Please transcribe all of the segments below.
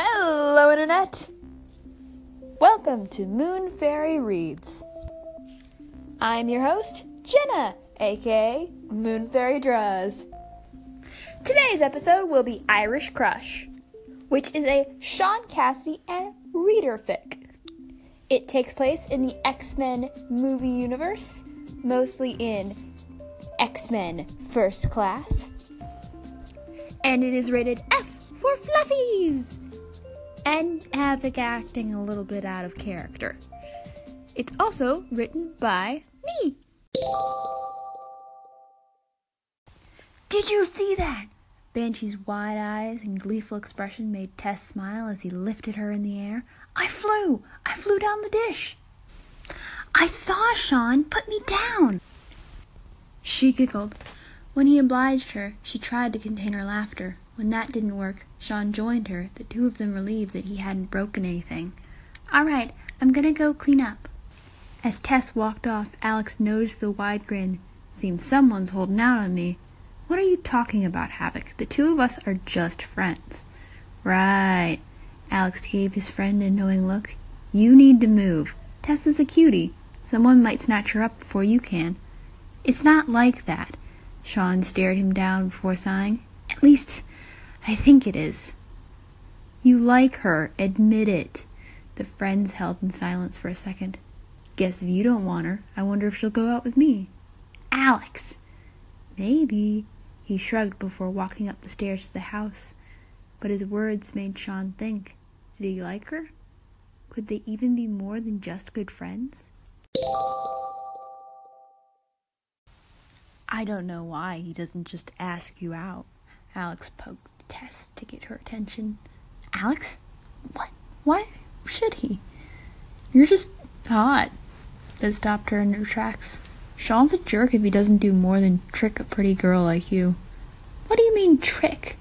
Hello, Internet! Welcome to Moon Fairy Reads. I'm your host, Jenna, aka Moon Fairy Draws. Today's episode will be Irish Crush, which is a Sean Cassidy and reader fic. It takes place in the X Men movie universe, mostly in X Men First Class, and it is rated F for Fluffies and the acting a little bit out of character. It's also written by me. Did you see that? Banshee's wide eyes and gleeful expression made Tess smile as he lifted her in the air. I flew! I flew down the dish! I saw Sean put me down! She giggled. When he obliged her, she tried to contain her laughter. When that didn't work, Sean joined her, the two of them relieved that he hadn't broken anything. All right, I'm gonna go clean up. As Tess walked off, Alex noticed the wide grin. Seems someone's holding out on me. What are you talking about, Havoc? The two of us are just friends. Right. Alex gave his friend a knowing look. You need to move. Tess is a cutie. Someone might snatch her up before you can. It's not like that. Sean stared him down before sighing. At least, I think it is. You like her, admit it. The friends held in silence for a second. Guess if you don't want her, I wonder if she'll go out with me. Alex! Maybe. He shrugged before walking up the stairs to the house. But his words made Sean think. Did he like her? Could they even be more than just good friends? I don't know why he doesn't just ask you out. Alex poked Tess to get her attention. Alex? What? Why should he? You're just hot. That stopped her in her tracks. Sean's a jerk if he doesn't do more than trick a pretty girl like you. What do you mean, trick?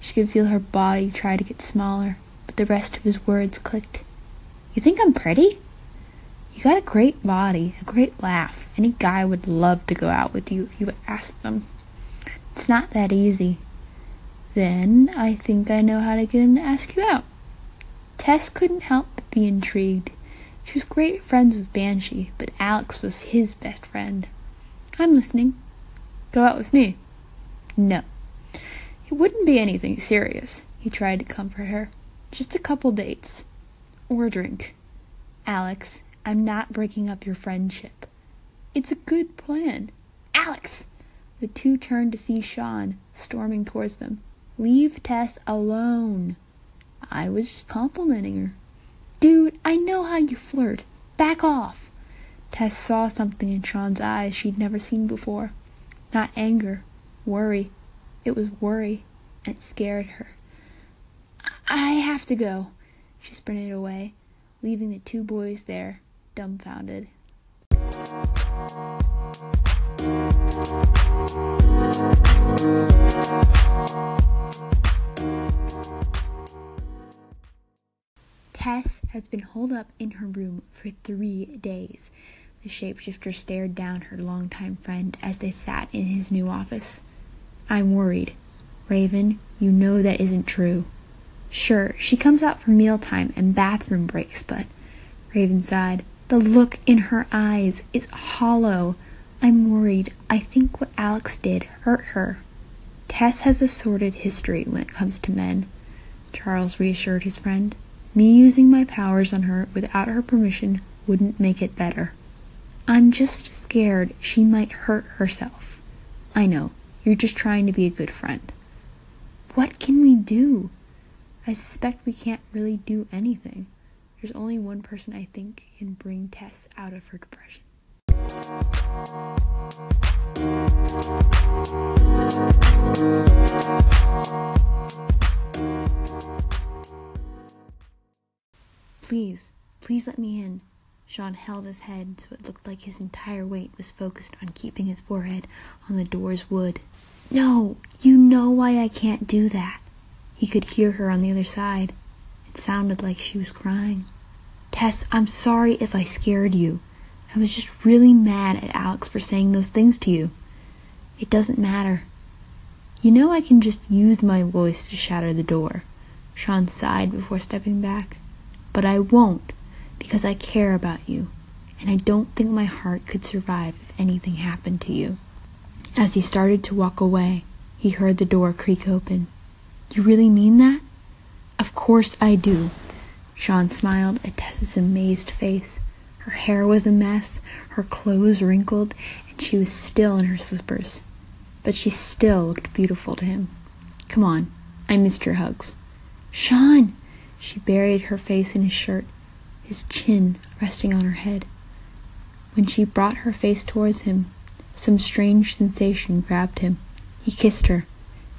She could feel her body try to get smaller, but the rest of his words clicked. You think I'm pretty? You got a great body, a great laugh. Any guy would love to go out with you if you would ask them. It's not that easy. Then I think I know how to get him to ask you out. Tess couldn't help but be intrigued. She was great friends with Banshee, but Alex was his best friend. I'm listening. Go out with me. No. It wouldn't be anything serious. He tried to comfort her. Just a couple dates. Or a drink. Alex, I'm not breaking up your friendship. It's a good plan. Alex! The two turned to see Sean storming towards them. Leave Tess alone. I was just complimenting her. Dude, I know how you flirt. Back off. Tess saw something in Sean's eyes she'd never seen before. Not anger, worry. It was worry, and it scared her. I have to go. She sprinted away, leaving the two boys there, dumbfounded. Tess has been holed up in her room for three days. The shapeshifter stared down her longtime friend as they sat in his new office. I'm worried. Raven, you know that isn't true. Sure, she comes out for mealtime and bathroom breaks, but. Raven sighed. The look in her eyes is hollow. I'm worried. I think what Alex did hurt her. Tess has a sordid history when it comes to men, Charles reassured his friend. Me using my powers on her without her permission wouldn't make it better. I'm just scared she might hurt herself. I know, you're just trying to be a good friend. What can we do? I suspect we can't really do anything. There's only one person I think can bring Tess out of her depression. Please, let me in. Sean held his head so it looked like his entire weight was focused on keeping his forehead on the door's wood. No, you know why I can't do that. He could hear her on the other side. It sounded like she was crying. Tess, I'm sorry if I scared you. I was just really mad at Alex for saying those things to you. It doesn't matter. You know I can just use my voice to shatter the door. Sean sighed before stepping back. But I won't, because I care about you, and I don't think my heart could survive if anything happened to you. As he started to walk away, he heard the door creak open. You really mean that? Of course I do. Sean smiled at Tess's amazed face. Her hair was a mess, her clothes wrinkled, and she was still in her slippers. But she still looked beautiful to him. Come on, I missed your hugs. Sean! She buried her face in his shirt, his chin resting on her head. When she brought her face towards him, some strange sensation grabbed him. He kissed her,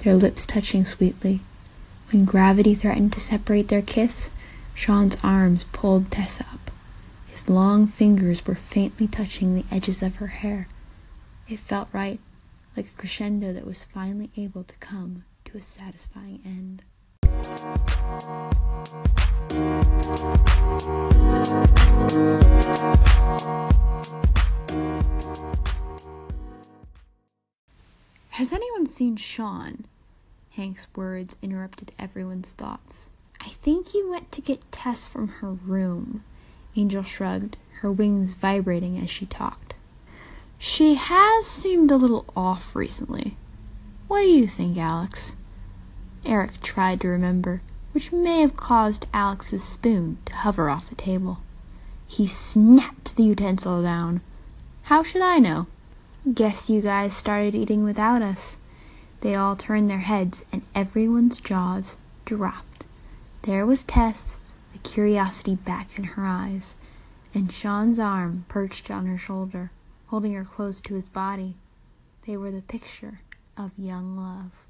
their lips touching sweetly. When gravity threatened to separate their kiss, Sean's arms pulled Tessa up. His long fingers were faintly touching the edges of her hair. It felt right, like a crescendo that was finally able to come to a satisfying end. Has anyone seen Sean? Hank's words interrupted everyone's thoughts. I think he went to get Tess from her room. Angel shrugged, her wings vibrating as she talked. She has seemed a little off recently. What do you think, Alex? Erik tried to remember, which may have caused Alex's spoon to hover off the table. He snapped the utensil down. How should I know? Guess you guys started eating without us. They all turned their heads, and everyone's jaws dropped. There was Tess, the curiosity back in her eyes, and Sean's arm perched on her shoulder, holding her close to his body. They were the picture of young love.